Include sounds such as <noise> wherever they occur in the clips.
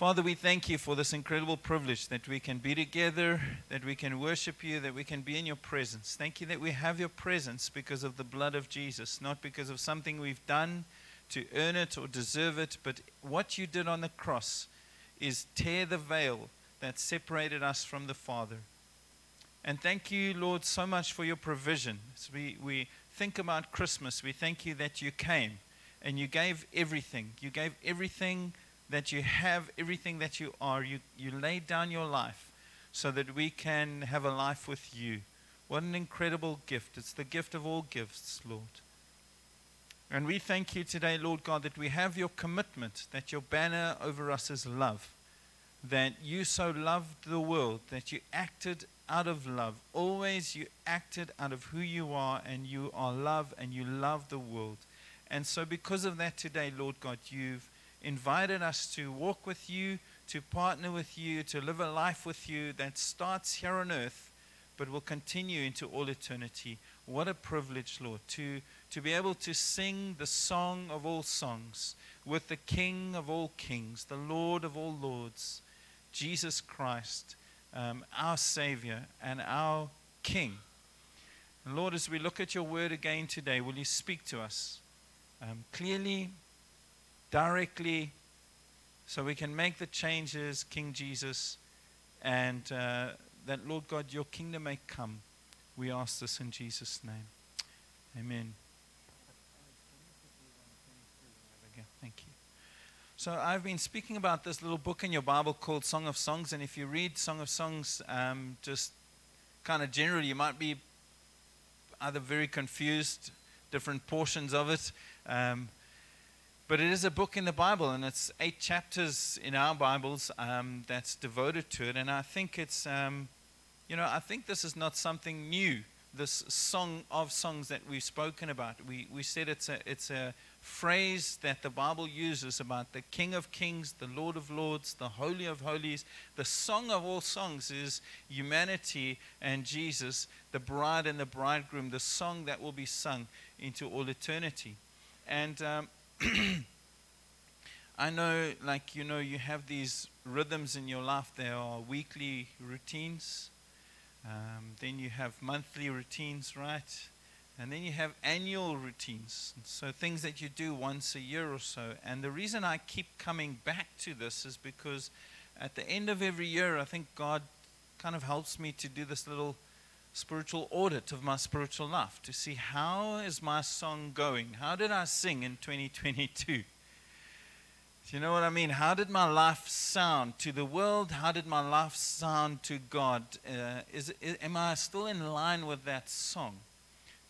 Father, we thank you for this incredible privilege that we can be together, that we can worship you, that we can be in your presence. Thank you that we have your presence because of the blood of Jesus, not because of something we've done to earn it or deserve it, but what you did on the cross is tear the veil that separated us from the Father. And thank you, Lord, so much for your provision. As we, we think about Christmas, we thank you that you came and you gave everything. You gave everything that you have, everything that you are. You, you laid down your life so that we can have a life with you. What an incredible gift. It's the gift of all gifts, Lord. And we thank you today, Lord God, that we have your commitment, that your banner over us is love, that you so loved the world, that you acted out of love. Always you acted out of who you are, and you are love, and you love the world. And so, because of that today, Lord God, you've invited us to walk with you, to partner with you, to live a life with you that starts here on earth, but will continue into all eternity. What a privilege, Lord, to, to be able to sing the song of all songs with the King of all kings, the Lord of all lords, Jesus Christ, um, our Savior and our King. Lord, as we look at your word again today, will you speak to us um, clearly directly so we can make the changes, King Jesus, and uh, that, Lord God, your kingdom may come. We ask this in Jesus' name. Amen. Thank you. So, I've been speaking about this little book in your Bible called Song of Songs, and if you read Song of Songs, um, just kind of generally, you might be either very confused, different portions of it. Um, but it is a book in the Bible, and it's eight chapters in our Bibles um, that's devoted to it. And I think it's, um, you know, I think this is not something new. This song of songs that we've spoken about. We, we said it's a, it's a phrase that the Bible uses about the King of Kings, the Lord of Lords, the Holy of Holies. The song of all songs is humanity and Jesus, the bride and the bridegroom, the song that will be sung into all eternity. And um, I know, like, you know, you have these rhythms in your life. There are weekly routines, um, then you have monthly routines, right? And then you have annual routines. So things that you do once a year or so. And the reason I keep coming back to this is because at the end of every year, I think God kind of helps me to do this little spiritual audit of my spiritual life to see how is my song going? How did I sing in 2022? Do you know what I mean? How did my life sound to the world? How did my life sound to God? Uh, is, is, am I still in line with that song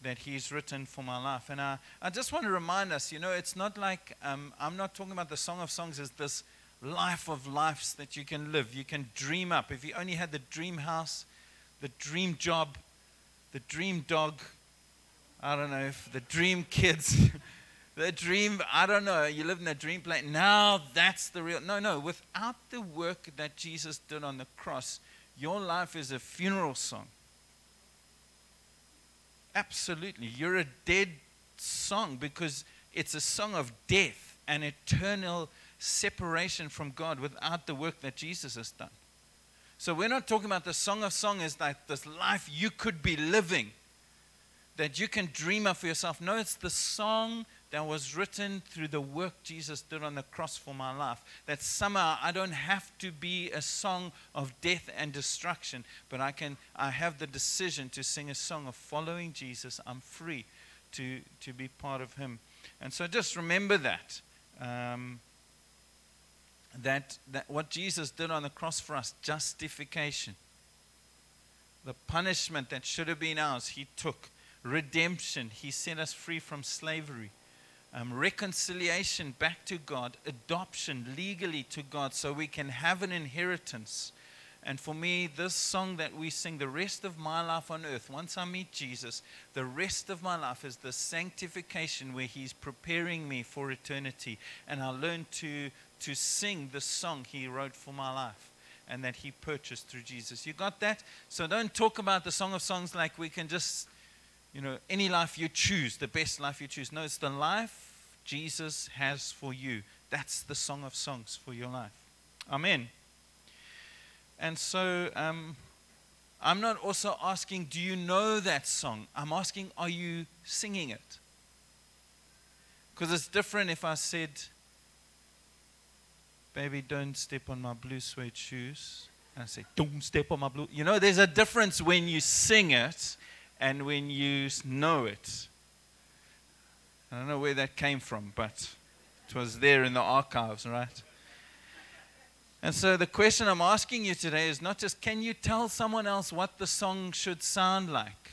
that He's written for my life? And I, I just want to remind us, you know, it's not like um, I'm not talking about the Song of Songs as this life of lives that you can live. You can dream up. If you only had the dream house, the dream job, the dream dog, I don't know, if the dream kids, <laughs> the dream, I don't know, you live in a dream place. Now that's the real. No, no, without the work that Jesus did on the cross, your life is a funeral song. Absolutely. You're a dead song because it's a song of death and eternal separation from God without the work that Jesus has done. So we're not talking about the Song of Song as like this life you could be living that you can dream of for yourself. No, it's the song that was written through the work Jesus did on the cross for my life. That somehow I don't have to be a song of death and destruction, but I can I have the decision to sing a song of following Jesus. I'm free to to be part of Him. And so just remember that. Um, that, that what Jesus did on the cross for us, justification, the punishment that should have been ours, He took. Redemption, He set us free from slavery. Um, reconciliation back to God, adoption legally to God, so we can have an inheritance. And for me, this song that we sing, the rest of my life on earth, once I meet Jesus, the rest of my life is the sanctification where He's preparing me for eternity. And I learn to to sing the song he wrote for my life and that he purchased through Jesus. You got that? So don't talk about the Song of Songs like we can just, you know, any life you choose, the best life you choose. No, it's the life Jesus has for you. That's the Song of Songs for your life. Amen. And so um, I'm not also asking, do you know that song? I'm asking, are you singing it? Because it's different if I said, baby, don't step on my blue suede shoes. And I say, don't step on my blue. You know, there's a difference when you sing it and when you know it. I don't know where that came from, but it was there in the archives, right? And so the question I'm asking you today is not just can you tell someone else what the song should sound like?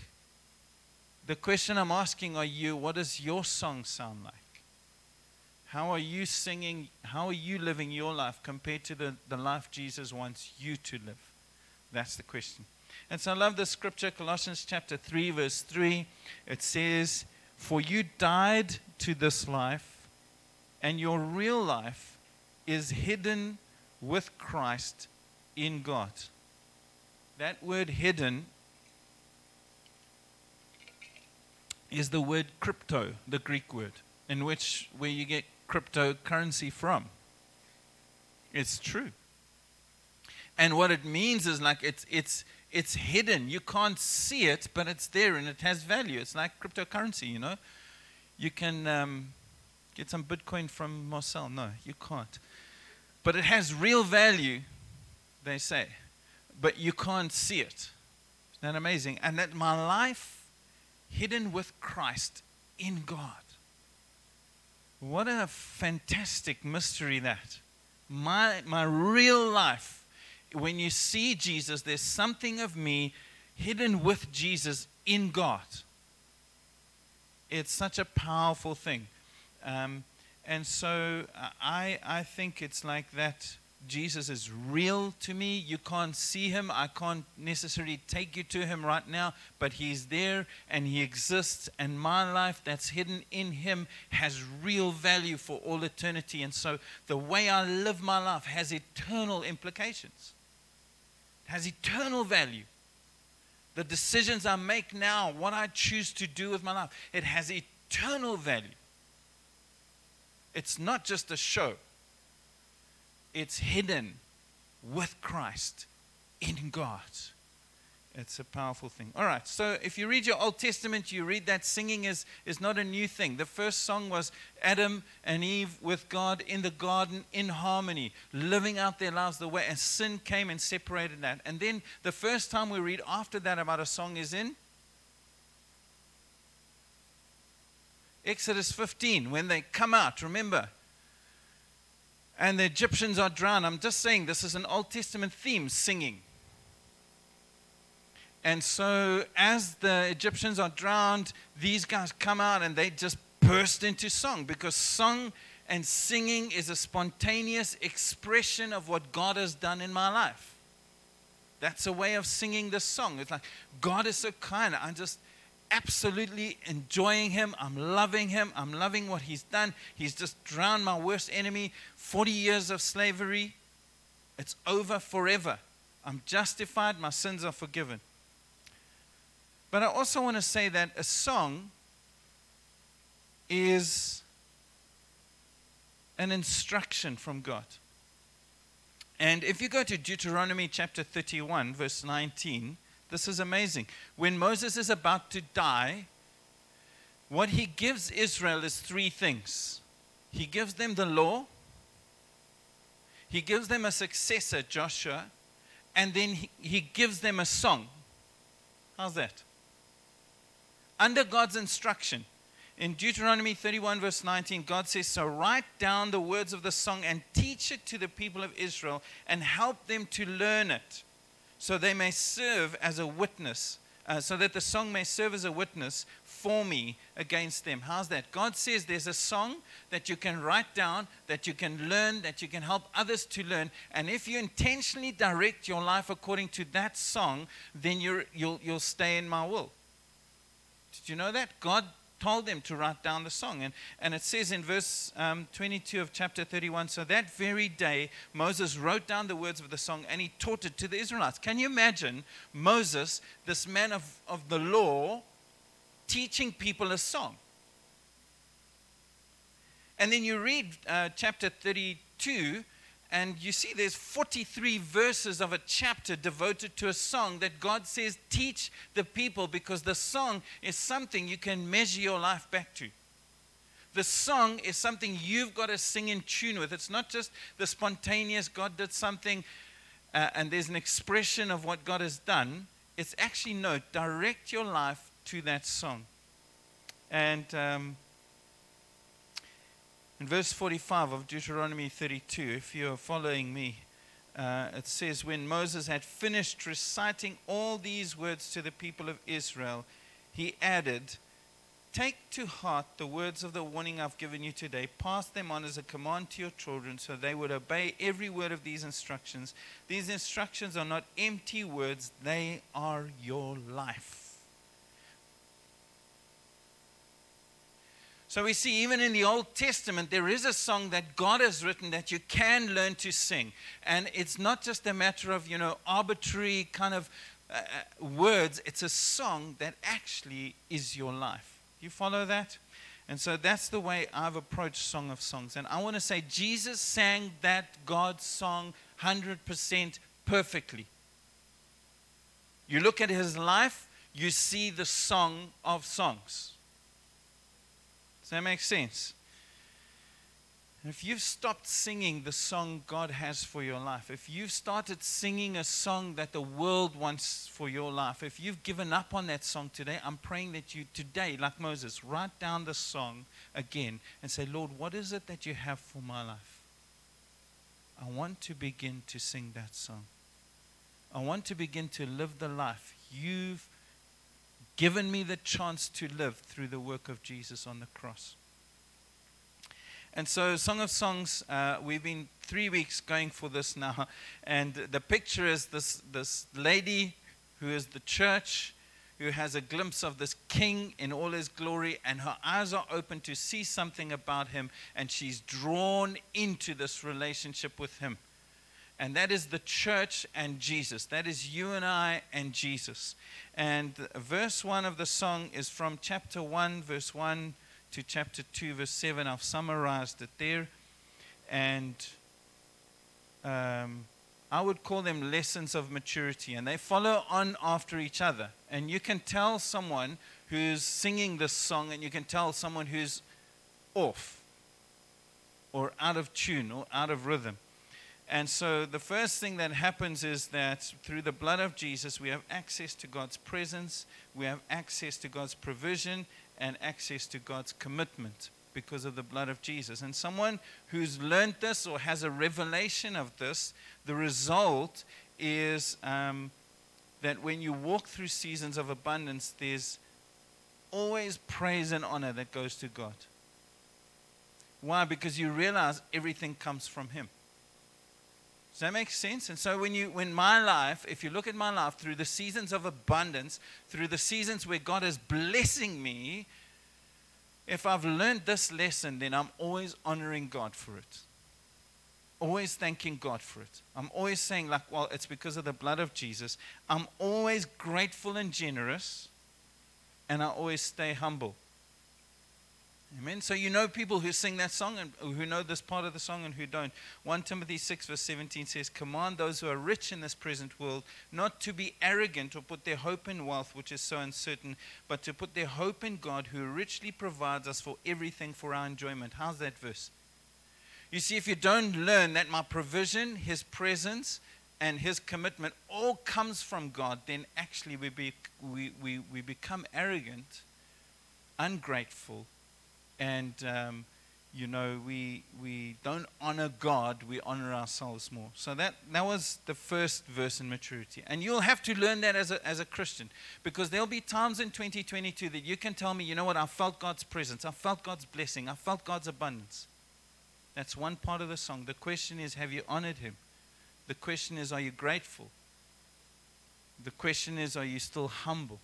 The question I'm asking are you, what does your song sound like? How are you singing? How are you living your life compared to the, the life Jesus wants you to live? That's the question. And so I love the scripture, Colossians chapter 3, verse 3. It says, For you died to this life, and your real life is hidden with Christ in God. That word hidden is the word crypto, the Greek word, in which where you get cryptocurrency from. It's true. And what it means is like it's it's it's hidden. You can't see it, but it's there and it has value. It's like cryptocurrency, you know. You can um, get some Bitcoin from Marcel. No, you can't. But it has real value, they say. But you can't see it. Isn't that amazing? And that my life hidden with Christ in God. What a fantastic mystery that. My, my real life, when you see Jesus, there's something of me hidden with Jesus in God. It's such a powerful thing. Um, and so uh, I, I think it's like that Jesus is real to me. You can't see him. I can't necessarily take you to him right now, but he's there and he exists. And my life that's hidden in him has real value for all eternity. And so the way I live my life has eternal implications, it has eternal value. The decisions I make now, what I choose to do with my life, it has eternal value. It's not just a show it's hidden with Christ in God. It's a powerful thing. All right, so if you read your Old Testament, you read that singing is, is not a new thing. The first song was Adam and Eve with God in the garden in harmony, living out their lives the way, and sin came and separated that. And then the first time we read after that about a song is in Exodus 15, when they come out, remember, and the Egyptians are drowned. I'm just saying this is an Old Testament theme singing. And so, as the Egyptians are drowned, these guys come out and they just burst into song because song and singing is a spontaneous expression of what God has done in my life. That's a way of singing this song. It's like, God is so kind. I just, absolutely enjoying him. I'm loving him. I'm loving what he's done. He's just drowned my worst enemy. 40 years of slavery. It's over forever. I'm justified. My sins are forgiven. But I also want to say that a song is an instruction from God. And if you go to Deuteronomy chapter 31, verse 19, this is amazing. When Moses is about to die, what he gives Israel is three things he gives them the law, he gives them a successor, Joshua, and then he, he gives them a song. How's that? Under God's instruction. In Deuteronomy 31, verse 19, God says, So write down the words of the song and teach it to the people of Israel and help them to learn it so they may serve as a witness, uh, so that the song may serve as a witness for me against them. How's that? God says there's a song that you can write down, that you can learn, that you can help others to learn. And if you intentionally direct your life according to that song, then you will you'll, you'll stay in my will. Did you know that? God told them to write down the song. And, and it says in verse um, 22 of chapter 31 so that very day, Moses wrote down the words of the song and he taught it to the Israelites. Can you imagine Moses, this man of, of the law, teaching people a song? And then you read uh, chapter 32, And you see, there's 43 verses of a chapter devoted to a song that God says, teach the people because the song is something you can measure your life back to. The song is something you've got to sing in tune with. It's not just the spontaneous, God did something uh, and there's an expression of what God has done. It's actually, no, direct your life to that song. And. Um, in verse 45 of Deuteronomy 32, if you're following me, uh, it says, When Moses had finished reciting all these words to the people of Israel, he added, Take to heart the words of the warning I've given you today. Pass them on as a command to your children so they would obey every word of these instructions. These instructions are not empty words, they are your life. So we see even in the Old Testament, there is a song that God has written that you can learn to sing. And it's not just a matter of, you know, arbitrary kind of uh, uh, words, it's a song that actually is your life. You follow that? And so that's the way I've approached Song of Songs. And I want to say Jesus sang that God song 100% perfectly. You look at his life, you see the song of songs. Does that make sense? if you've stopped singing the song God has for your life, if you've started singing a song that the world wants for your life, if you've given up on that song today, I'm praying that you today, like Moses, write down the song again and say, Lord, what is it that you have for my life? I want to begin to sing that song. I want to begin to live the life you've given me the chance to live through the work of Jesus on the cross. And so, Song of Songs, uh, we've been three weeks going for this now. And the picture is this, this lady who is the church, who has a glimpse of this king in all his glory, and her eyes are open to see something about him, and she's drawn into this relationship with him. And that is the church and Jesus. That is you and I and Jesus. And verse 1 of the song is from chapter 1, verse 1 to chapter 2, verse 7. I've summarized it there. And um, I would call them lessons of maturity. And they follow on after each other. And you can tell someone who's singing this song, and you can tell someone who's off or out of tune or out of rhythm. And so the first thing that happens is that through the blood of Jesus, we have access to God's presence, we have access to God's provision, and access to God's commitment because of the blood of Jesus. And someone who's learned this or has a revelation of this, the result is um, that when you walk through seasons of abundance, there's always praise and honor that goes to God. Why? Because you realize everything comes from Him. Does that make sense? And so when you when my life, if you look at my life through the seasons of abundance, through the seasons where God is blessing me, if I've learned this lesson, then I'm always honoring God for it. Always thanking God for it. I'm always saying, like, well, it's because of the blood of Jesus. I'm always grateful and generous, and I always stay humble. Amen. So you know people who sing that song and who know this part of the song and who don't. 1 Timothy 6, verse 17 says, Command those who are rich in this present world not to be arrogant or put their hope in wealth, which is so uncertain, but to put their hope in God, who richly provides us for everything for our enjoyment. How's that verse? You see, if you don't learn that my provision, His presence, and His commitment all comes from God, then actually we, be, we, we, we become arrogant, ungrateful and um, you know we we don't honor God, we honor ourselves more. So that that was the first verse in maturity, and you'll have to learn that as a as a Christian, because there'll be times in 2022 that you can tell me, you know what, I felt God's presence, I felt God's blessing, I felt God's abundance. That's one part of the song. The question is, have you honored Him? The question is, are you grateful? The question is, are you still humble?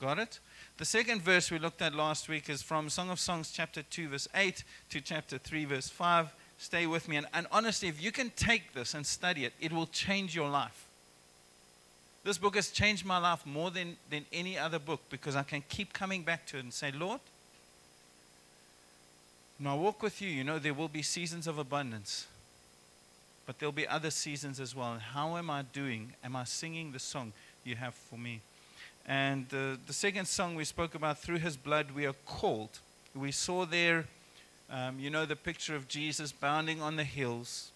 Got it? The second verse we looked at last week is from Song of Songs, chapter 2, verse 8 to chapter 3, verse 5. Stay with me. And, and honestly, if you can take this and study it, it will change your life. This book has changed my life more than, than any other book because I can keep coming back to it and say, Lord, when I walk with you, you know, there will be seasons of abundance. but there'll be other seasons as well. And how am I doing? Am I singing the song you have for me? And uh, the second song we spoke about, Through His Blood We Are Called. We saw there, um, you know, the picture of Jesus bounding on the hills.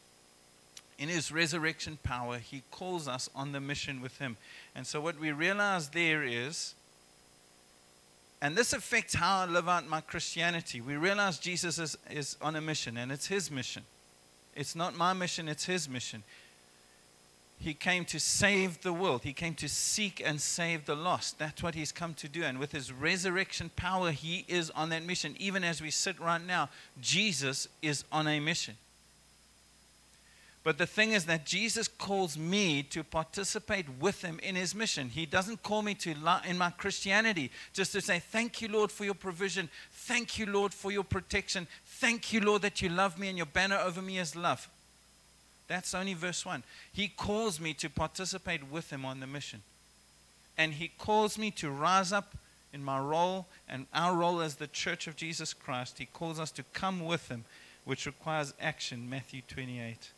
In his resurrection power, he calls us on the mission with him. And so, what we realize there is, and this affects how I live out my Christianity. We realize Jesus is, is on a mission, and it's his mission. It's not my mission, it's his mission. He came to save the world. He came to seek and save the lost. That's what he's come to do. And with his resurrection power, he is on that mission. Even as we sit right now, Jesus is on a mission. But the thing is that Jesus calls me to participate with him in his mission. He doesn't call me to, in my Christianity, just to say, Thank you, Lord, for your provision. Thank you, Lord, for your protection. Thank you, Lord, that you love me and your banner over me is love. That's only verse 1. He calls me to participate with him on the mission. And he calls me to rise up in my role and our role as the church of Jesus Christ. He calls us to come with him, which requires action, Matthew 28.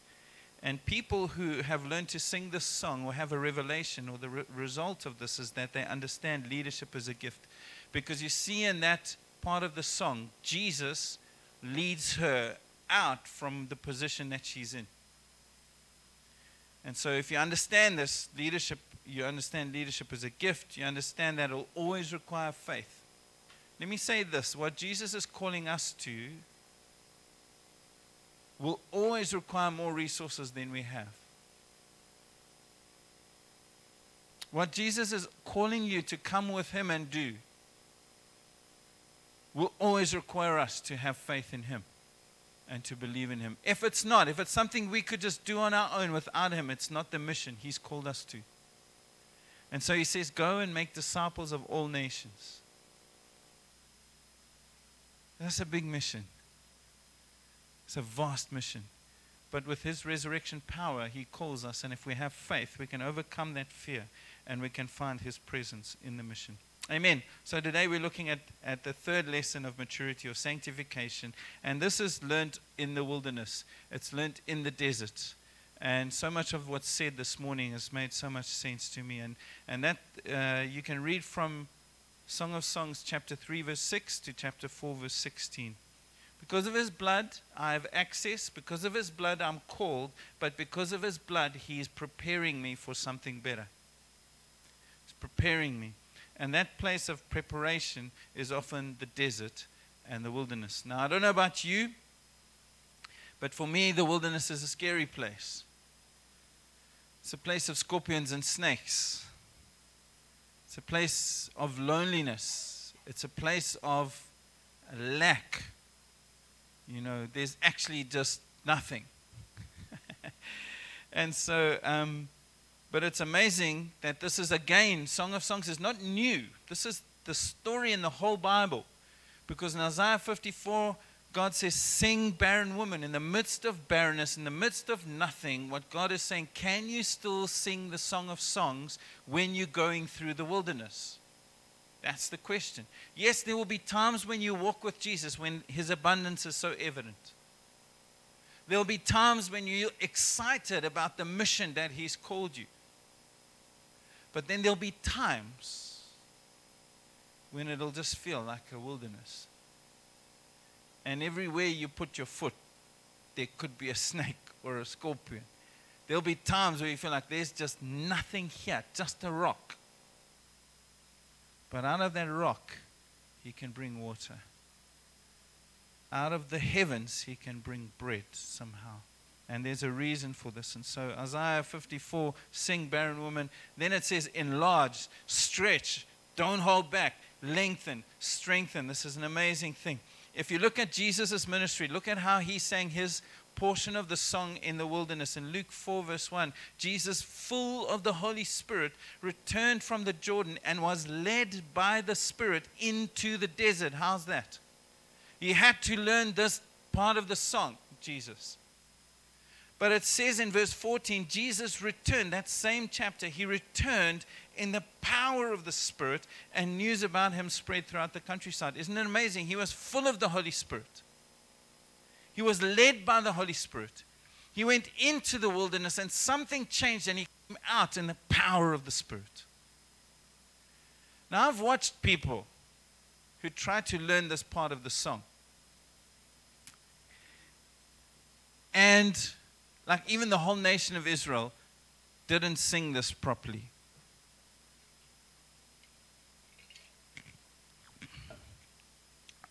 And people who have learned to sing this song or have a revelation, or the re- result of this is that they understand leadership as a gift. Because you see in that part of the song, Jesus leads her out from the position that she's in. And so, if you understand this leadership, you understand leadership as a gift, you understand that it will always require faith. Let me say this what Jesus is calling us to will always require more resources than we have. What Jesus is calling you to come with Him and do will always require us to have faith in Him and to believe in Him. If it's not, if it's something we could just do on our own without Him, it's not the mission He's called us to. And so He says, Go and make disciples of all nations. That's a big mission. It's a vast mission. But with his resurrection power, he calls us, and if we have faith, we can overcome that fear and we can find his presence in the mission. Amen. So today we're looking at, at the third lesson of maturity or sanctification. And this is learned in the wilderness, it's learned in the desert. And so much of what's said this morning has made so much sense to me. And, and that uh, you can read from Song of Songs, chapter 3, verse 6 to chapter 4, verse 16. Because of his blood, I have access. Because of his blood, I'm called. But because of his blood, he is preparing me for something better. He's preparing me. And that place of preparation is often the desert and the wilderness. Now, I don't know about you, but for me, the wilderness is a scary place. It's a place of scorpions and snakes. It's a place of loneliness. It's a place of lack you know, there's actually just nothing. <laughs> and so, um, but it's amazing that this is again, Song of Songs is not new. This is the story in the whole Bible. Because in Isaiah 54, God says, Sing, barren woman. In the midst of barrenness, in the midst of nothing, what God is saying, can you still sing the Song of Songs when you're going through the wilderness? That's the question. Yes, there will be times when you walk with Jesus when his abundance is so evident. There will be times when you're excited about the mission that he's called you. But then there'll be times when it'll just feel like a wilderness. And everywhere you put your foot, there could be a snake or a scorpion. There'll be times where you feel like there's just nothing here, just a rock. But out of that rock, he can bring water. Out of the heavens, he can bring bread somehow. And there's a reason for this. And so, Isaiah 54, sing, barren woman. Then it says, enlarge, stretch, don't hold back, lengthen, strengthen. This is an amazing thing. If you look at Jesus' ministry, look at how he sang his portion of the song in the wilderness. In Luke 4, verse 1, Jesus, full of the Holy Spirit, returned from the Jordan and was led by the Spirit into the desert. How's that? He had to learn this part of the song, Jesus. But it says in verse 14, Jesus returned, that same chapter, he returned in the power of the Spirit, and news about him spread throughout the countryside. Isn't it amazing? He was full of the Holy Spirit. He was led by the Holy Spirit. He went into the wilderness and something changed and he came out in the power of the Spirit. Now, I've watched people who try to learn this part of the song. And, like, even the whole nation of Israel didn't sing this properly.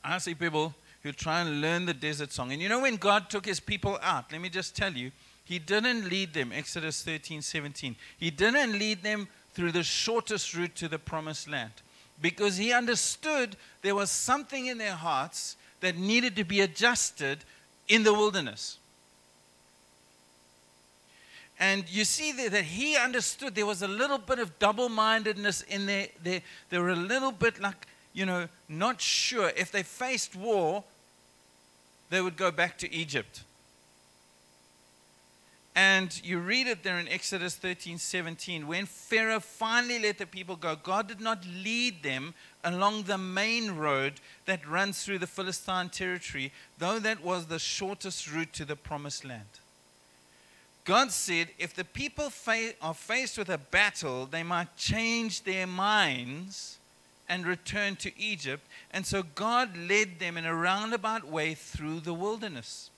I see people who try and learn the desert song. And you know, when God took his people out, let me just tell you, he didn't lead them, Exodus 13, 17. He didn't lead them through the shortest route to the promised land because he understood there was something in their hearts that needed to be adjusted in the wilderness. And you see that he understood there was a little bit of double mindedness in there. They, they were a little bit like, you know, not sure. If they faced war, they would go back to Egypt. And you read it there in Exodus 13 17. When Pharaoh finally let the people go, God did not lead them along the main road that runs through the Philistine territory, though that was the shortest route to the promised land. God said if the people fa- are faced with a battle, they might change their minds and return to Egypt. And so God led them in a roundabout way through the wilderness.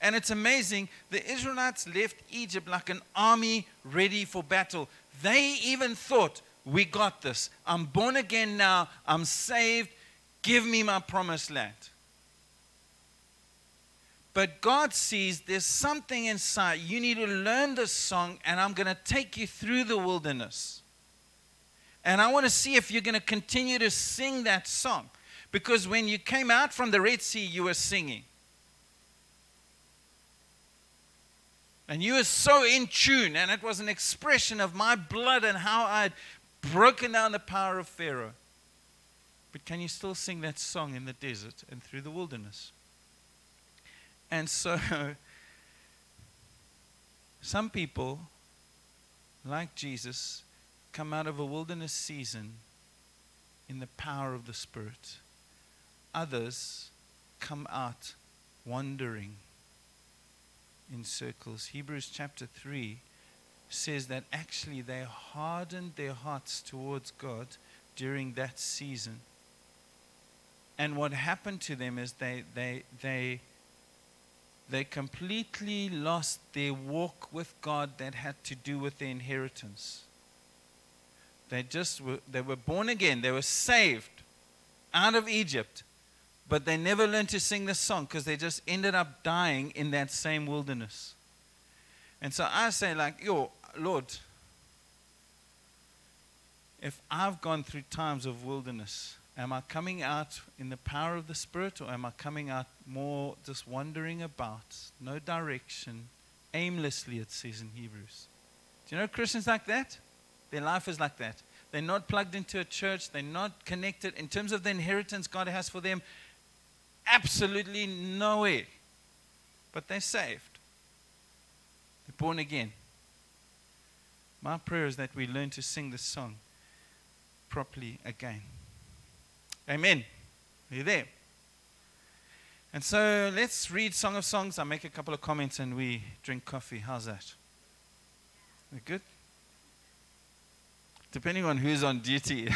And it's amazing, the Israelites left Egypt like an army ready for battle. They even thought, We got this. I'm born again now. I'm saved. Give me my promised land. But God sees there's something inside. You need to learn this song, and I'm going to take you through the wilderness. And I want to see if you're going to continue to sing that song. Because when you came out from the Red Sea, you were singing. And you were so in tune, and it was an expression of my blood and how I'd broken down the power of Pharaoh. But can you still sing that song in the desert and through the wilderness? And so, <laughs> some people, like Jesus, come out of a wilderness season in the power of the Spirit. Others come out wandering in circles. Hebrews chapter 3 says that actually they hardened their hearts towards God during that season. And what happened to them is they, they, they they completely lost their walk with God that had to do with their inheritance. They just were, they were born again, they were saved out of Egypt, but they never learned to sing the song because they just ended up dying in that same wilderness. And so I say, like, yo, Lord, if I've gone through times of wilderness, Am I coming out in the power of the Spirit or am I coming out more just wandering about, no direction, aimlessly, it says in Hebrews? Do you know Christians like that? Their life is like that. They're not plugged into a church, they're not connected. In terms of the inheritance God has for them, absolutely nowhere. But they're saved, they're born again. My prayer is that we learn to sing this song properly again. Amen. Are you there? And so let's read Song of Songs. I'll make a couple of comments and we drink coffee. How's that? We good? Depending on who's on duty.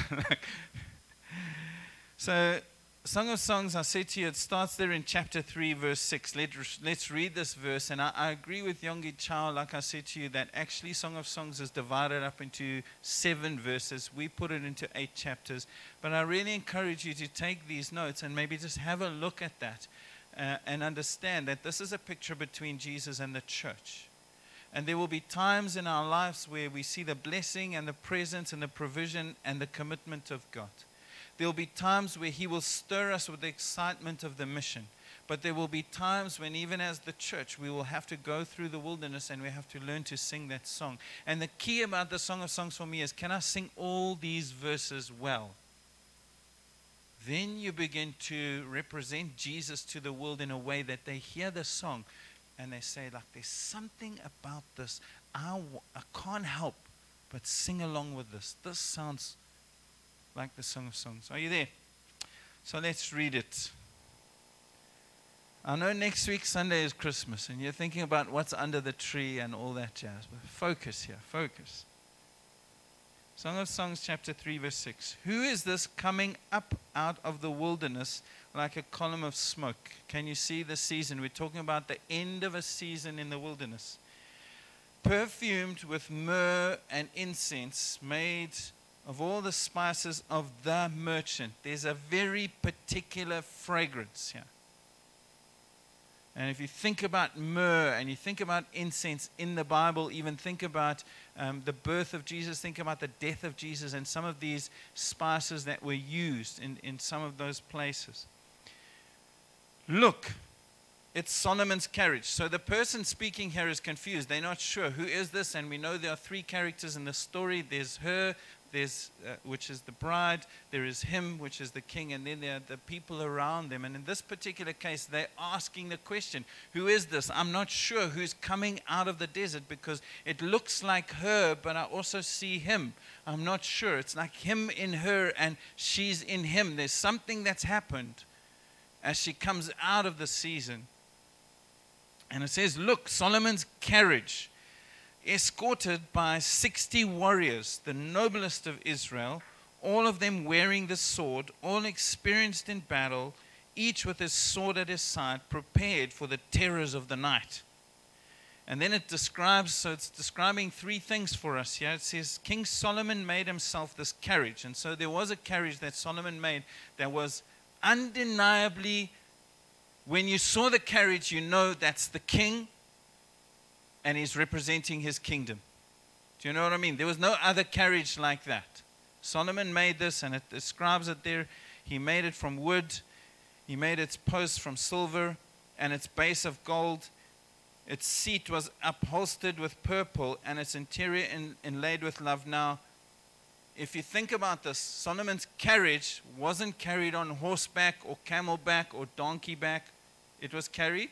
<laughs> so Song of Songs, I said to you, it starts there in chapter 3, verse 6. Let, let's read this verse. And I, I agree with Yonggi Cho, like I said to you, that actually Song of Songs is divided up into seven verses. We put it into eight chapters. But I really encourage you to take these notes and maybe just have a look at that uh, and understand that this is a picture between Jesus and the church. And there will be times in our lives where we see the blessing and the presence and the provision and the commitment of God. There will be times where He will stir us with the excitement of the mission. But there will be times when, even as the church, we will have to go through the wilderness and we have to learn to sing that song. And the key about the Song of Songs for me is can I sing all these verses well? Then you begin to represent Jesus to the world in a way that they hear the song and they say, like, there's something about this. I, I can't help but sing along with this. This sounds like the Song of Songs. Are you there? So let's read it. I know next week, Sunday, is Christmas, and you're thinking about what's under the tree and all that jazz. But focus here, focus. Song of Songs, chapter 3, verse 6. Who is this coming up out of the wilderness like a column of smoke? Can you see the season? We're talking about the end of a season in the wilderness. Perfumed with myrrh and incense, made of all the spices of the merchant. There's a very particular fragrance here. And if you think about myrrh and you think about incense in the Bible, even think about um, the birth of Jesus, think about the death of Jesus, and some of these spices that were used in, in some of those places. Look, it's Solomon's carriage. So the person speaking here is confused. They're not sure who is this, and we know there are three characters in the story. There's her, there's uh, which is the bride, there is him, which is the king, and then there are the people around them. And in this particular case, they're asking the question, Who is this? I'm not sure who's coming out of the desert because it looks like her, but I also see him. I'm not sure. It's like him in her and she's in him. There's something that's happened as she comes out of the season. And it says, Look, Solomon's carriage escorted by 60 warriors, the noblest of Israel, all of them wearing the sword, all experienced in battle, each with his sword at his side, prepared for the terrors of the night. And then it describes, so it's describing three things for us here. It says, King Solomon made himself this carriage. And so there was a carriage that Solomon made that was undeniably, when you saw the carriage, you know that's the king and he's representing his kingdom. Do you know what I mean? There was no other carriage like that. Solomon made this, and it describes it there. He made it from wood, he made its posts from silver, and its base of gold. Its seat was upholstered with purple, and its interior in, inlaid with love. Now, if you think about this, Solomon's carriage wasn't carried on horseback or camelback or donkey back, it was carried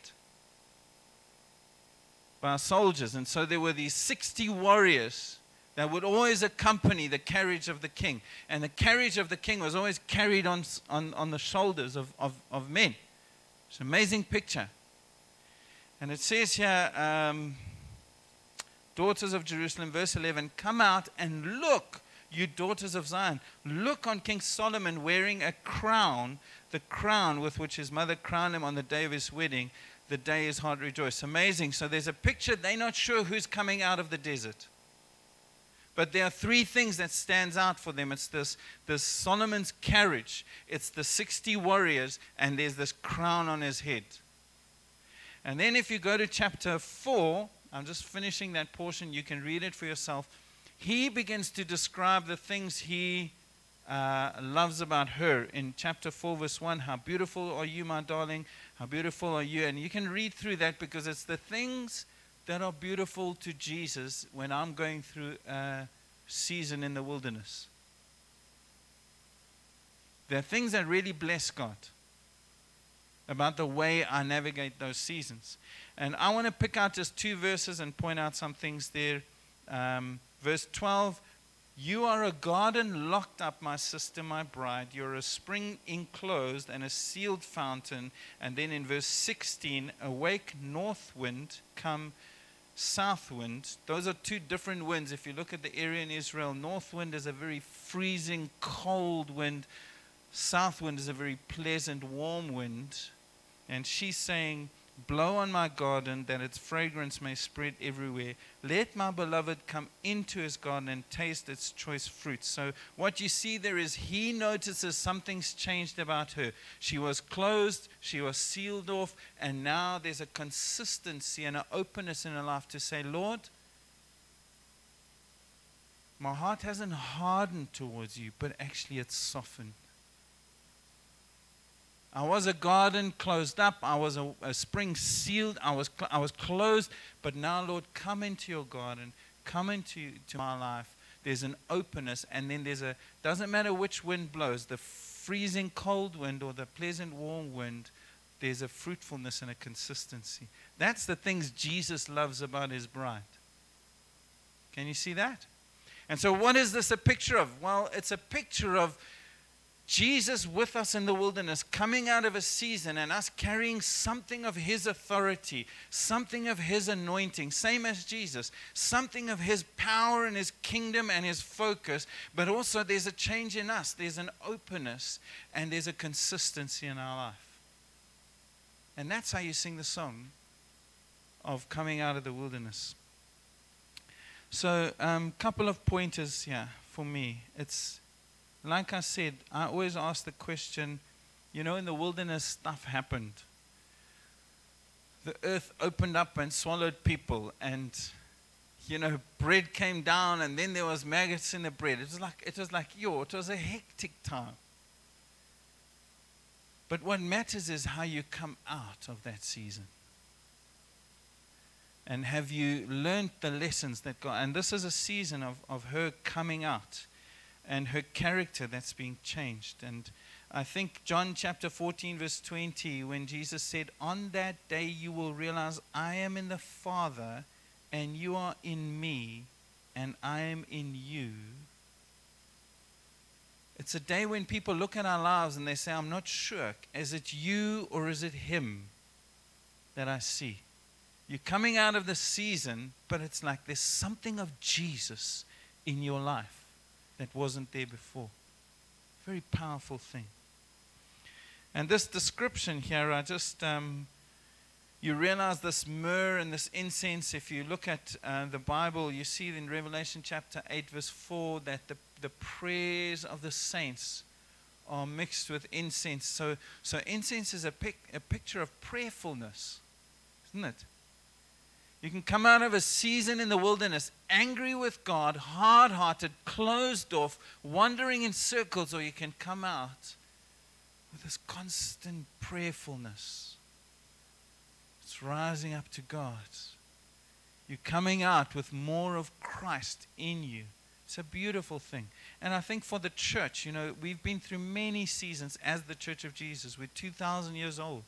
by soldiers. And so there were these 60 warriors that would always accompany the carriage of the king. And the carriage of the king was always carried on, on, on the shoulders of, of, of men. It's an amazing picture. And it says here, um, daughters of Jerusalem, verse 11, come out and look, you daughters of Zion. Look on King Solomon wearing a crown, the crown with which his mother crowned him on the day of his wedding the day is hard to rejoice. Amazing. So there's a picture. They're not sure who's coming out of the desert. But there are three things that stands out for them. It's this, this Solomon's carriage. It's the 60 warriors, and there's this crown on his head. And then if you go to chapter 4, I'm just finishing that portion. You can read it for yourself. He begins to describe the things he uh, loves about her in chapter 4, verse 1. How beautiful are you, my darling? How beautiful are you? And you can read through that because it's the things that are beautiful to Jesus when I'm going through a season in the wilderness. There are things that really bless God about the way I navigate those seasons. And I want to pick out just two verses and point out some things there. Um, verse 12 you are a garden locked up, my sister, my bride. You're a spring enclosed and a sealed fountain. And then in verse 16, awake north wind, come south wind. Those are two different winds. If you look at the area in Israel, north wind is a very freezing, cold wind. South wind is a very pleasant, warm wind. And she's saying, Blow on my garden that its fragrance may spread everywhere. Let my beloved come into his garden and taste its choice fruits. So, what you see there is he notices something's changed about her. She was closed, she was sealed off, and now there's a consistency and an openness in her life to say, Lord, my heart hasn't hardened towards you, but actually it's softened. I was a garden closed up. I was a, a spring sealed. I was, cl- I was closed. But now, Lord, come into your garden. Come into to my life. There's an openness. And then there's a, doesn't matter which wind blows, the freezing cold wind or the pleasant warm wind, there's a fruitfulness and a consistency. That's the things Jesus loves about his bride. Can you see that? And so, what is this a picture of? Well, it's a picture of Jesus with us in the wilderness, coming out of a season and us carrying something of His authority, something of His anointing, same as Jesus, something of His power and His kingdom and His focus, but also there's a change in us. There's an openness and there's a consistency in our life. And that's how you sing the song of coming out of the wilderness. So, a um, couple of pointers here for me. It's like I said, I always ask the question you know, in the wilderness, stuff happened. The earth opened up and swallowed people, and you know, bread came down, and then there was maggots in the bread. It was like it was like yo, it was a hectic time. But what matters is how you come out of that season. And have you learned the lessons that God and this is a season of, of her coming out and her character that's being changed. And I think John chapter 14, verse 20, when Jesus said, On that day you will realize I am in the Father, and you are in me, and I am in you. It's a day when people look at our lives and they say, I'm not sure. Is it you or is it him that I see? You're coming out of the season, but it's like there's something of Jesus in your life that wasn't there before. Very powerful thing. And this description here, I just, um, you realize this myrrh and this incense. If you look at uh, the Bible, you see in Revelation chapter 8, verse 4, that the, the prayers of the saints are mixed with incense. So, so incense is a, pic, a picture of prayerfulness, isn't it? You can come out of a season in the wilderness angry with God, hard hearted, closed off, wandering in circles, or you can come out with this constant prayerfulness. It's rising up to God. You're coming out with more of Christ in you. It's a beautiful thing. And I think for the church, you know, we've been through many seasons as the church of Jesus. We're 2,000 years old.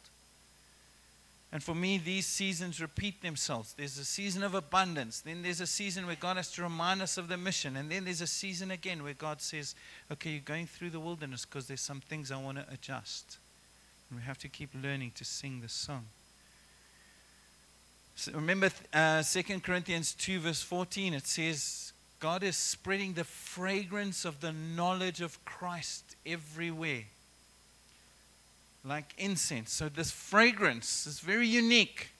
And for me, these seasons repeat themselves. There's a season of abundance. Then there's a season where God has to remind us of the mission. And then there's a season again where God says, okay, you're going through the wilderness because there's some things I want to adjust. And we have to keep learning to sing this song. So remember uh, 2 Corinthians 2, verse 14, it says, God is spreading the fragrance of the knowledge of Christ everywhere like incense. So, this fragrance is very unique.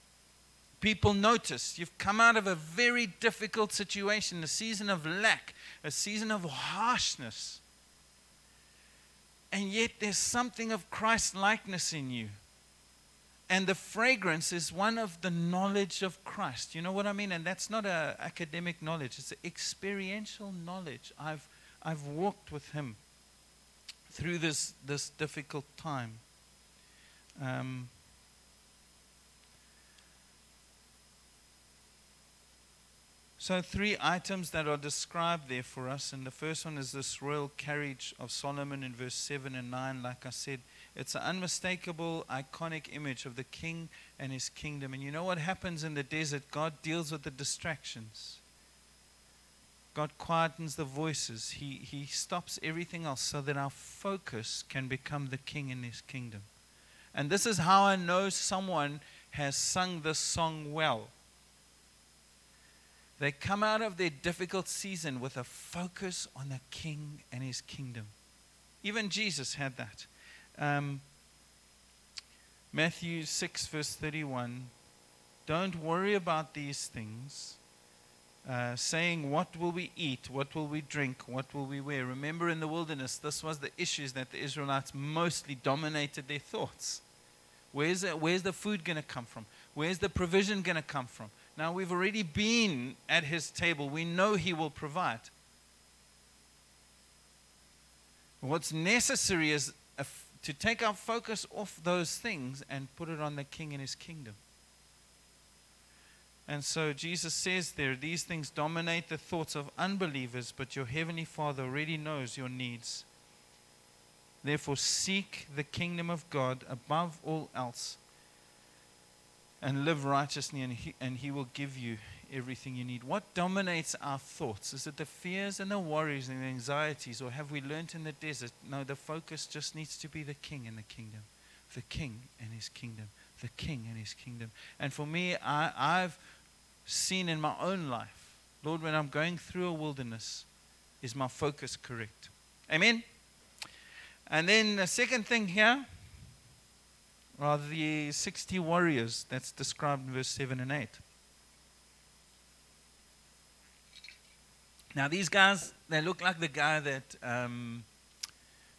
People notice you've come out of a very difficult situation, a season of lack, a season of harshness. And yet, there's something of Christ likeness in you. And the fragrance is one of the knowledge of Christ. You know what I mean? And that's not an academic knowledge, it's an experiential knowledge. I've, I've walked with Him through this, this difficult time. Um, so, three items that are described there for us. And the first one is this royal carriage of Solomon in verse 7 and 9. Like I said, it's an unmistakable, iconic image of the king and his kingdom. And you know what happens in the desert? God deals with the distractions. God quietens the voices. He, he stops everything else so that our focus can become the king in his kingdom. And this is how I know someone has sung this song well. They come out of their difficult season with a focus on the King and his kingdom. Even Jesus had that. Um, Matthew 6, verse 31 Don't worry about these things, uh, saying, What will we eat? What will we drink? What will we wear? Remember in the wilderness, this was the issues that the Israelites mostly dominated their thoughts. Where's the, where's the food going to come from? Where's the provision going to come from? Now, we've already been at his table. We know he will provide. What's necessary is to take our focus off those things and put it on the king and his kingdom. And so Jesus says there, these things dominate the thoughts of unbelievers, but your heavenly Father already knows your needs. Therefore, seek the kingdom of God above all else and live righteously, and he, and he will give you everything you need? What dominates our thoughts? Is it the fears and the worries and the anxieties, or have we learnt in the desert? No, the focus just needs to be the king and the kingdom. The king and his kingdom. The king and his kingdom. And for me, I, I've seen in my own life, Lord, when I'm going through a wilderness, is my focus correct? Amen? And then the second thing here are the 60 warriors that's described in verse 7 and 8. Now, these guys, they look like the guy that. Um,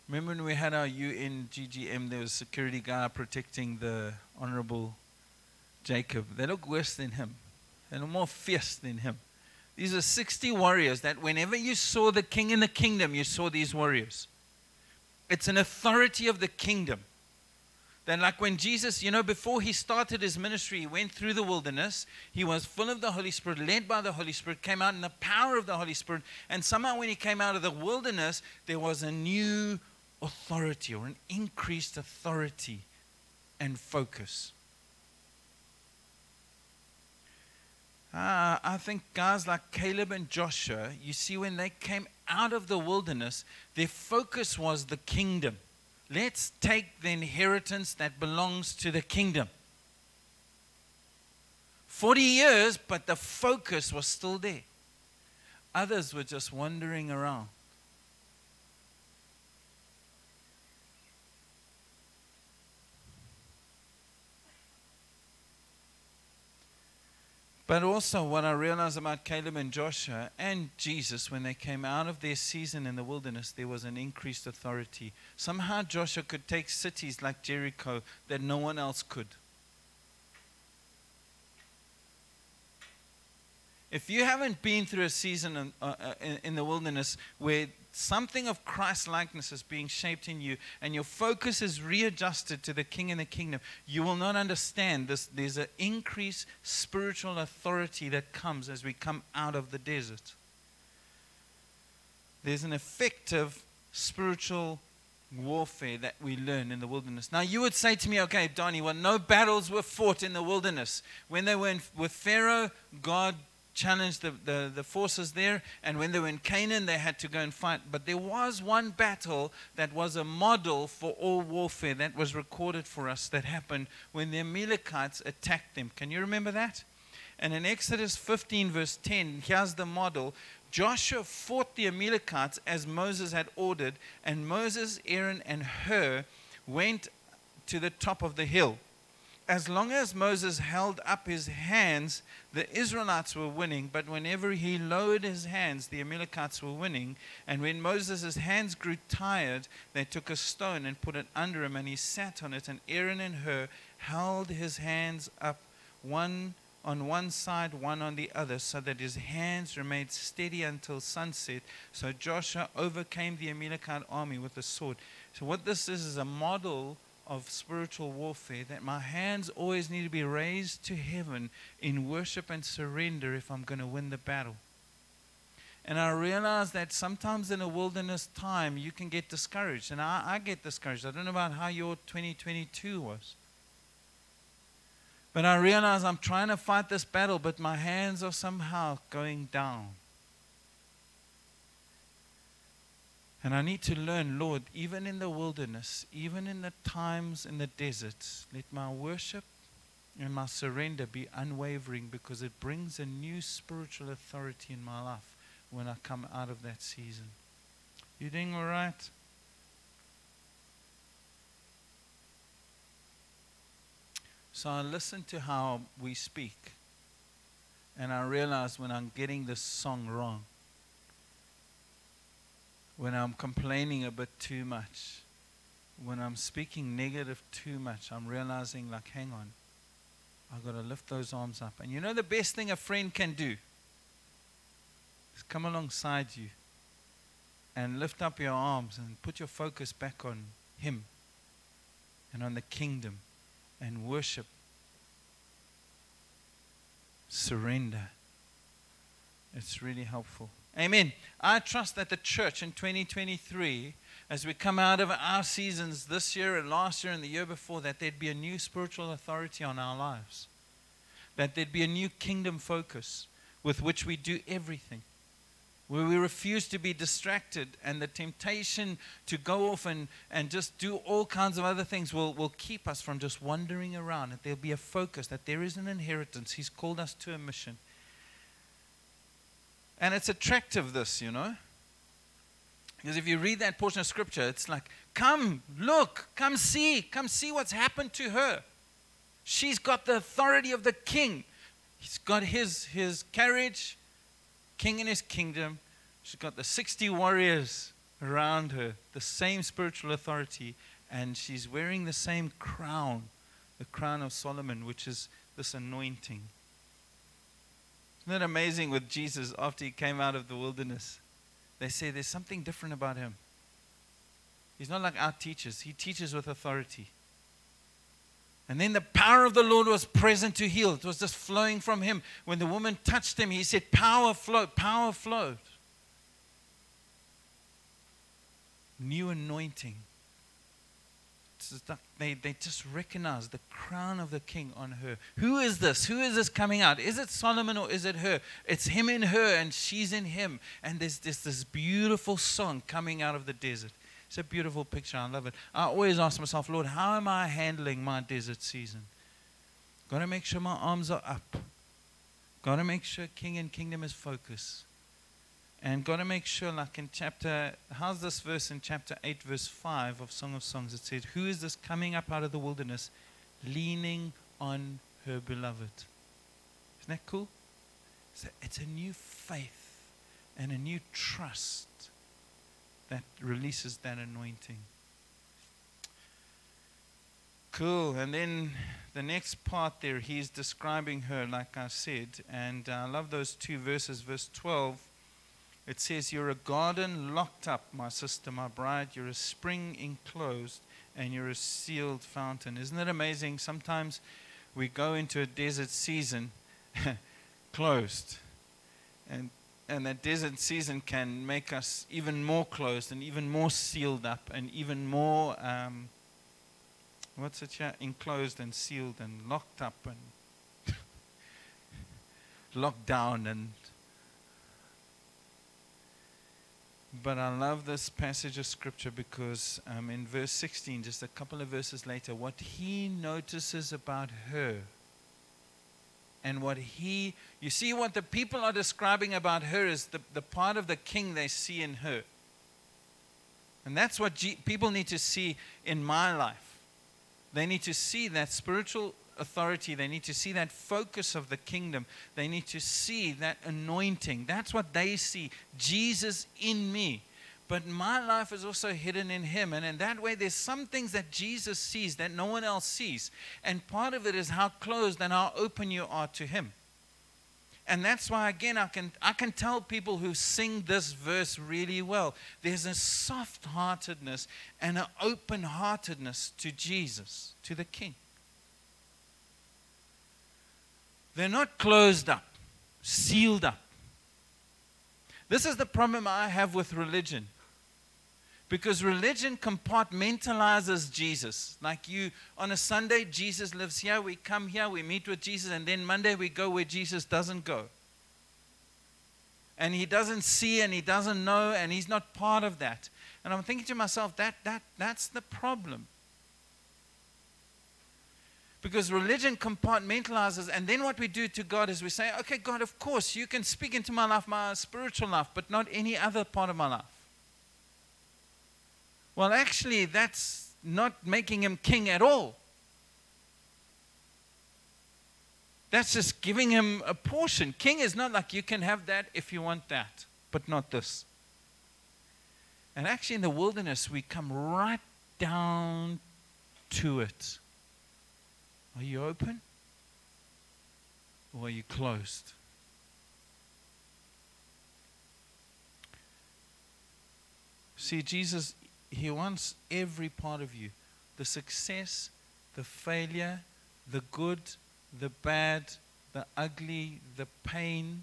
remember when we had our UN GGM, there was a security guy protecting the Honorable Jacob. They look worse than him, they look more fierce than him. These are 60 warriors that whenever you saw the king in the kingdom, you saw these warriors. It's an authority of the kingdom. Then, like when Jesus, you know, before he started his ministry, he went through the wilderness. He was full of the Holy Spirit, led by the Holy Spirit, came out in the power of the Holy Spirit. And somehow, when he came out of the wilderness, there was a new authority or an increased authority and focus. Uh, I think guys like Caleb and Joshua, you see, when they came out of the wilderness, their focus was the kingdom. Let's take the inheritance that belongs to the kingdom. 40 years, but the focus was still there. Others were just wandering around. But also, what I realized about Caleb and Joshua and Jesus, when they came out of their season in the wilderness, there was an increased authority. Somehow, Joshua could take cities like Jericho that no one else could. If you haven't been through a season in, uh, uh in, in the wilderness where something of Christ likeness is being shaped in you, and your focus is readjusted to the King and the kingdom, you will not understand this. There's an increased spiritual authority that comes as we come out of the desert. There's an effective spiritual warfare that we learn in the wilderness. Now, you would say to me, okay, Donnie, well, no battles were fought in the wilderness. When they were in, with Pharaoh, God challenged the, the, the, forces there. And when they were in Canaan, they had to go and fight. But there was one battle that was a model for all warfare that was recorded for us that happened when the Amalekites attacked them. Can you remember that? And in Exodus 15, verse 10, here's the model. Joshua fought the Amalekites as Moses had ordered, and Moses, Aaron, and Hur went to the top of the hill as long as Moses held up his hands, the Israelites were winning. But whenever he lowered his hands, the Amalekites were winning. And when Moses' hands grew tired, they took a stone and put it under him, and he sat on it. And Aaron and Hur held his hands up, one on one side, one on the other, so that his hands remained steady until sunset. So Joshua overcame the Amalekite army with a sword. So, what this is is a model of spiritual warfare that my hands always need to be raised to heaven in worship and surrender if I'm going to win the battle. And I realize that sometimes in a wilderness time, you can get discouraged. And I, I get discouraged. I don't know about how your 2022 was. But I realize I'm trying to fight this battle, but my hands are somehow going down. And I need to learn, Lord, even in the wilderness, even in the times in the deserts, let my worship and my surrender be unwavering because it brings a new spiritual authority in my life when I come out of that season. You doing all right? So I listen to how we speak, and I realize when I'm getting this song wrong when I'm complaining a bit too much, when I'm speaking negative too much, I'm realizing, like, hang on, I've got to lift those arms up. And you know the best thing a friend can do is come alongside you and lift up your arms and put your focus back on Him and on the kingdom and worship. Surrender. It's really helpful. Amen. I trust that the church in 2023, as we come out of our seasons this year and last year and the year before, that there'd be a new spiritual authority on our lives, that there'd be a new kingdom focus, with which we do everything. Where we refuse to be distracted, and the temptation to go off and, and just do all kinds of other things will, will keep us from just wandering around. That there'll be a focus, that there is an inheritance. He's called us to a mission. And it's attractive, this, you know. Because if you read that portion of scripture, it's like, come, look, come see, come see what's happened to her. She's got the authority of the king. He's got his, his carriage, king in his kingdom. She's got the 60 warriors around her, the same spiritual authority, and she's wearing the same crown, the crown of Solomon, which is this anointing. Isn't that amazing with Jesus after he came out of the wilderness? They say there's something different about him. He's not like our teachers, he teaches with authority. And then the power of the Lord was present to heal. It was just flowing from him. When the woman touched him, he said, Power flowed, power flowed. New anointing. They, they just recognize the crown of the king on her. Who is this? Who is this coming out? Is it Solomon or is it her? It's him in her and she's in him. And there's, there's this beautiful song coming out of the desert. It's a beautiful picture. I love it. I always ask myself, Lord, how am I handling my desert season? Got to make sure my arms are up. Got to make sure King and Kingdom is focused. And got to make sure, like in chapter, how's this verse in chapter 8, verse 5 of Song of Songs? It says, Who is this coming up out of the wilderness, leaning on her beloved? Isn't that cool? So it's a new faith and a new trust that releases that anointing. Cool. And then the next part there, he's describing her, like I said. And I love those two verses. Verse 12, it says, You're a garden locked up, my sister, my bride. You're a spring enclosed, and you're a sealed fountain. Isn't it amazing? Sometimes we go into a desert season <laughs> closed. And and that desert season can make us even more closed and even more sealed up and even more um, what's it here enclosed and sealed and locked up and <laughs> locked down and but I love this passage of scripture because um, in verse 16, just a couple of verses later, what he notices about her and what he, you see, what the people are describing about her is the, the part of the king they see in her. And that's what G- people need to see in my life. They need to see that spiritual authority. They need to see that focus of the kingdom. They need to see that anointing. That's what they see. Jesus in me. But my life is also hidden in Him. And in that way, there's some things that Jesus sees that no one else sees. And part of it is how closed and how open you are to Him. And that's why, again, I can, I can tell people who sing this verse really well. There's a soft heartedness and an open heartedness to Jesus, to the King. They're not closed up, sealed up. This is the problem I have with religion. Because religion compartmentalizes Jesus. Like you, on a Sunday, Jesus lives here, we come here, we meet with Jesus, and then Monday we go where Jesus doesn't go. And he doesn't see and he doesn't know, and he's not part of that. And I'm thinking to myself, that, that, that's the problem. Because religion compartmentalizes, and then what we do to God is we say, okay, God, of course, you can speak into my life, my spiritual life, but not any other part of my life. Well, actually, that's not making him king at all. That's just giving him a portion. King is not like you can have that if you want that, but not this. And actually, in the wilderness, we come right down to it. Are you open? Or are you closed? See, Jesus he wants every part of you the success, the failure, the good, the bad, the ugly, the pain,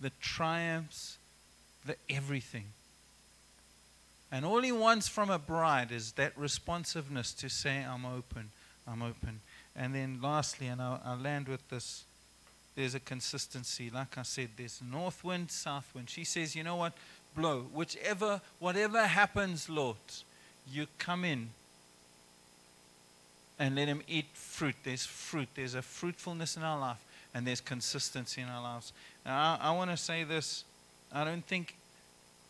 the triumphs, the everything. And all he wants from a bride is that responsiveness to say, I'm open, I'm open. And then lastly, and I'll, I'll land with this there's a consistency. Like I said, there's north wind, south wind. She says, you know what? Blow. Whichever, whatever happens, Lord, you come in and let him eat fruit. There's fruit. There's a fruitfulness in our life, and there's consistency in our lives. Now, I, I want to say this. I don't think,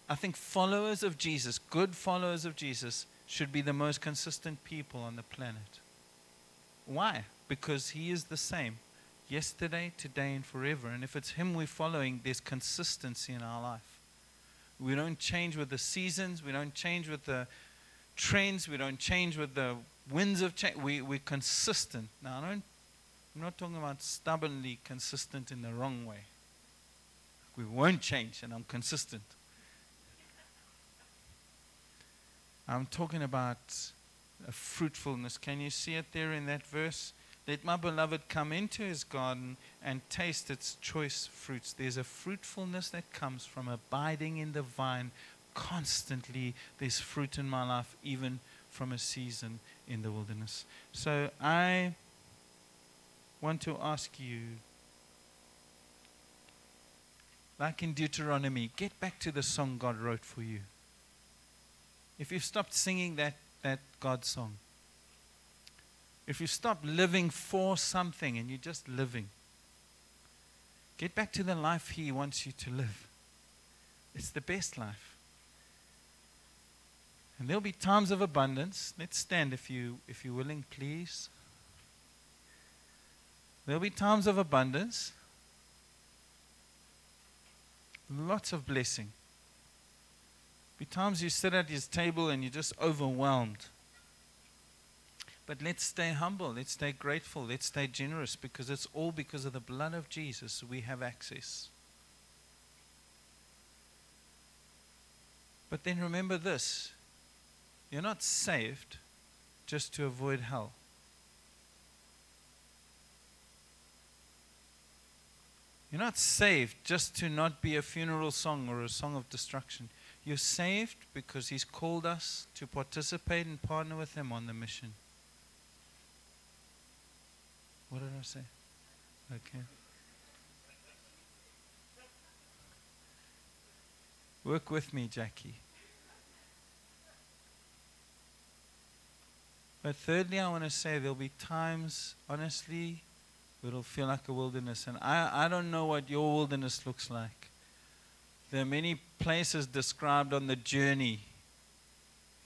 I think followers of Jesus, good followers of Jesus, should be the most consistent people on the planet. Why? Because he is the same yesterday, today, and forever. And if it's him we're following, there's consistency in our life. We don't change with the seasons, we don't change with the trends, we don't change with the winds of change. We, we're consistent. Now, I don't, I'm not talking about stubbornly consistent in the wrong way. We won't change, and I'm consistent. I'm talking about a fruitfulness. Can you see it there in that verse? Let my beloved come into his garden and taste its choice fruits. There's a fruitfulness that comes from abiding in the vine constantly. There's fruit in my life, even from a season in the wilderness. So I want to ask you, like in Deuteronomy, get back to the song God wrote for you. If you've stopped singing that, that God song, if you stop living for something and you're just living, get back to the life He wants you to live. It's the best life. And there'll be times of abundance. Let's stand if you if you're willing, please. There'll be times of abundance. Lots of blessing. Be times you sit at his table and you're just overwhelmed. But let's stay humble. Let's stay grateful. Let's stay generous because it's all because of the blood of Jesus we have access. But then remember this you're not saved just to avoid hell. You're not saved just to not be a funeral song or a song of destruction. You're saved because He's called us to participate and partner with Him on the mission. What did I say? Okay. Work with me, Jackie. But thirdly, I want to say there'll be times, honestly, it'll feel like a wilderness. And I, I don't know what your wilderness looks like. There are many places described on the journey.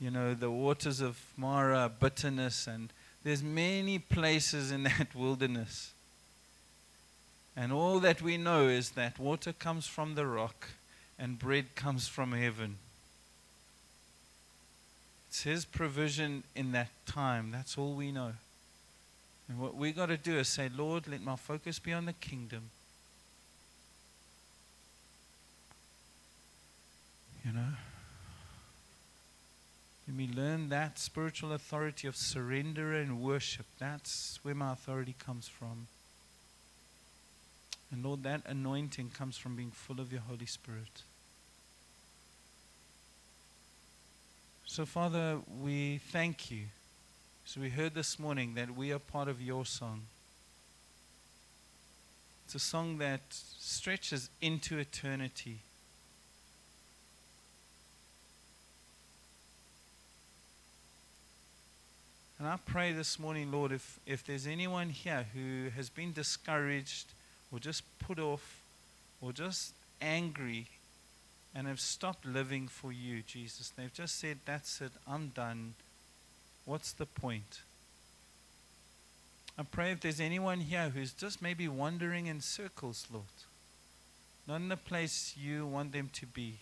You know, the waters of Marah, bitterness, and there's many places in <laughs> that wilderness. And all that we know is that water comes from the rock and bread comes from heaven. It's His provision in that time. That's all we know. And what we got to do is say, Lord, let my focus be on the kingdom. You know? Let me learn that spiritual authority of surrender and worship. That's where my authority comes from. And Lord, that anointing comes from being full of your Holy Spirit. So, Father, we thank you. So, we heard this morning that we are part of your song. It's a song that stretches into eternity. And I pray this morning, Lord, if, if there's anyone here who has been discouraged or just put off or just angry and have stopped living for you, Jesus. They've just said, That's it, I'm done. What's the point? I pray if there's anyone here who's just maybe wandering in circles, Lord, not in the place you want them to be,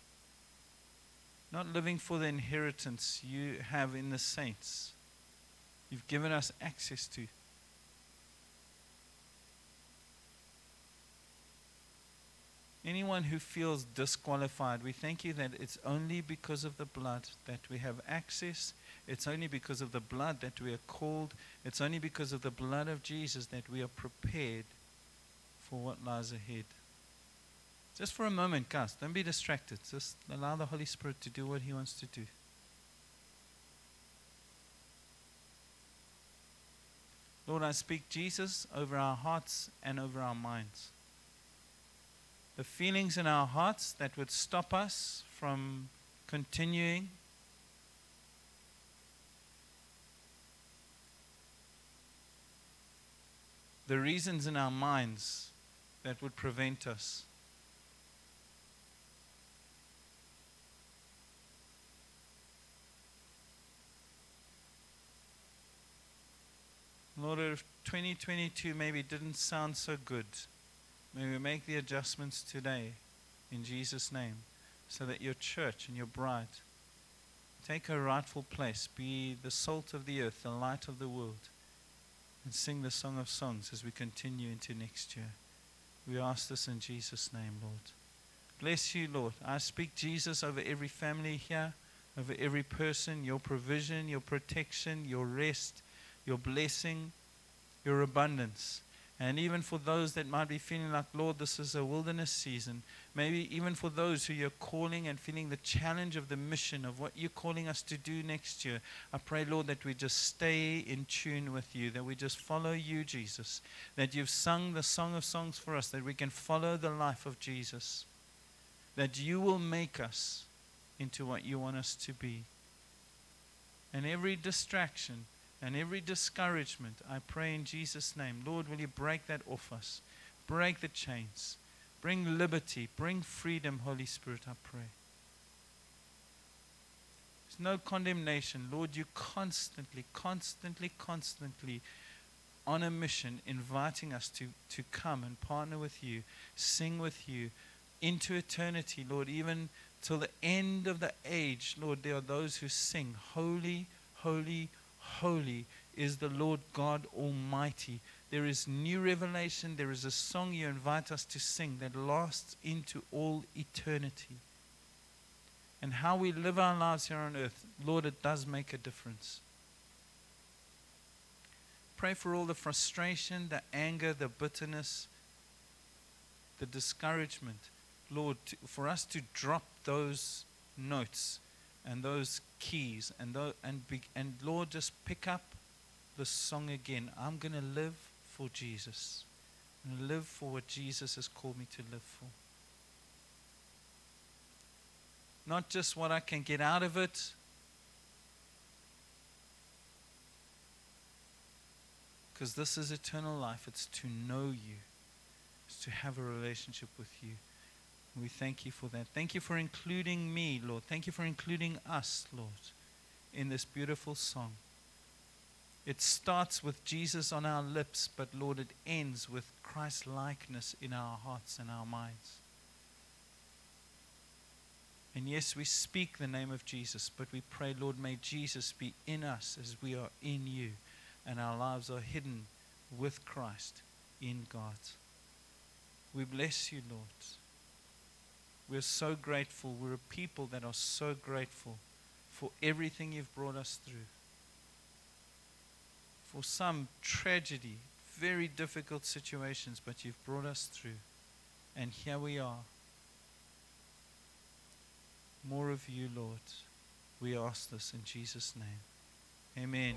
not living for the inheritance you have in the saints, you've given us access to. anyone who feels disqualified, we thank you that it's only because of the blood that we have access. It's only because of the blood that we are called. It's only because of the blood of Jesus that we are prepared for what lies ahead. Just for a moment, guys, don't be distracted. Just allow the Holy Spirit to do what He wants to do. Lord, I speak Jesus over our hearts and over our minds. the feelings in our hearts that would stop us from continuing. The reasons in our minds that would prevent us. Lord, if 2022 maybe didn't sound so good, may we make the adjustments today in Jesus' name so that your church and your bride take her rightful place, be the salt of the earth, the light of the world, and sing the song of songs as we continue into next year. We ask this in Jesus' name, Lord. Bless you, Lord. I speak Jesus over every family here, over every person, your provision, your protection, your rest your blessing, your abundance. And even for those that might be feeling like, Lord, this is a wilderness season, maybe even for those who you're calling and feeling the challenge of the mission of what you're calling us to do next year, I pray, Lord, that we just stay in tune with you, that we just follow you, Jesus, that you've sung the Song of Songs for us, that we can follow the life of Jesus, that you will make us into what you want us to be. And every distraction, and every discouragement, I pray in Jesus' name, Lord, will you break that off us? Break the chains. Bring liberty. Bring freedom, Holy Spirit, I pray. There's no condemnation. Lord, you constantly, constantly, constantly on a mission, inviting us to, to come and partner with you, sing with you into eternity, Lord, even till the end of the age, Lord, there are those who sing, Holy, holy, holy is the Lord God Almighty. There is new revelation. There is a song you invite us to sing that lasts into all eternity. And how we live our lives here on earth, Lord, it does make a difference. Pray for all the frustration, the anger, the bitterness, the discouragement. Lord, for us to drop those notes and those keys and and be, and Lord just pick up the song again. I'm going to live for Jesus. And live for what Jesus has called me to live for. Not just what I can get out of it. Because this is eternal life. It's to know you. It's to have a relationship with you. We thank you for that. Thank you for including me, Lord. Thank you for including us, Lord, in this beautiful song. It starts with Jesus on our lips, but Lord, it ends with Christ likeness in our hearts and our minds. And yes, we speak the name of Jesus, but we pray, Lord, may Jesus be in us as we are in you, and our lives are hidden with Christ in God. We bless you, Lord. We're so grateful. We're a people that are so grateful for everything you've brought us through. For some tragedy, very difficult situations, but you've brought us through. And here we are. More of you, Lord. We ask this in Jesus' name. Amen.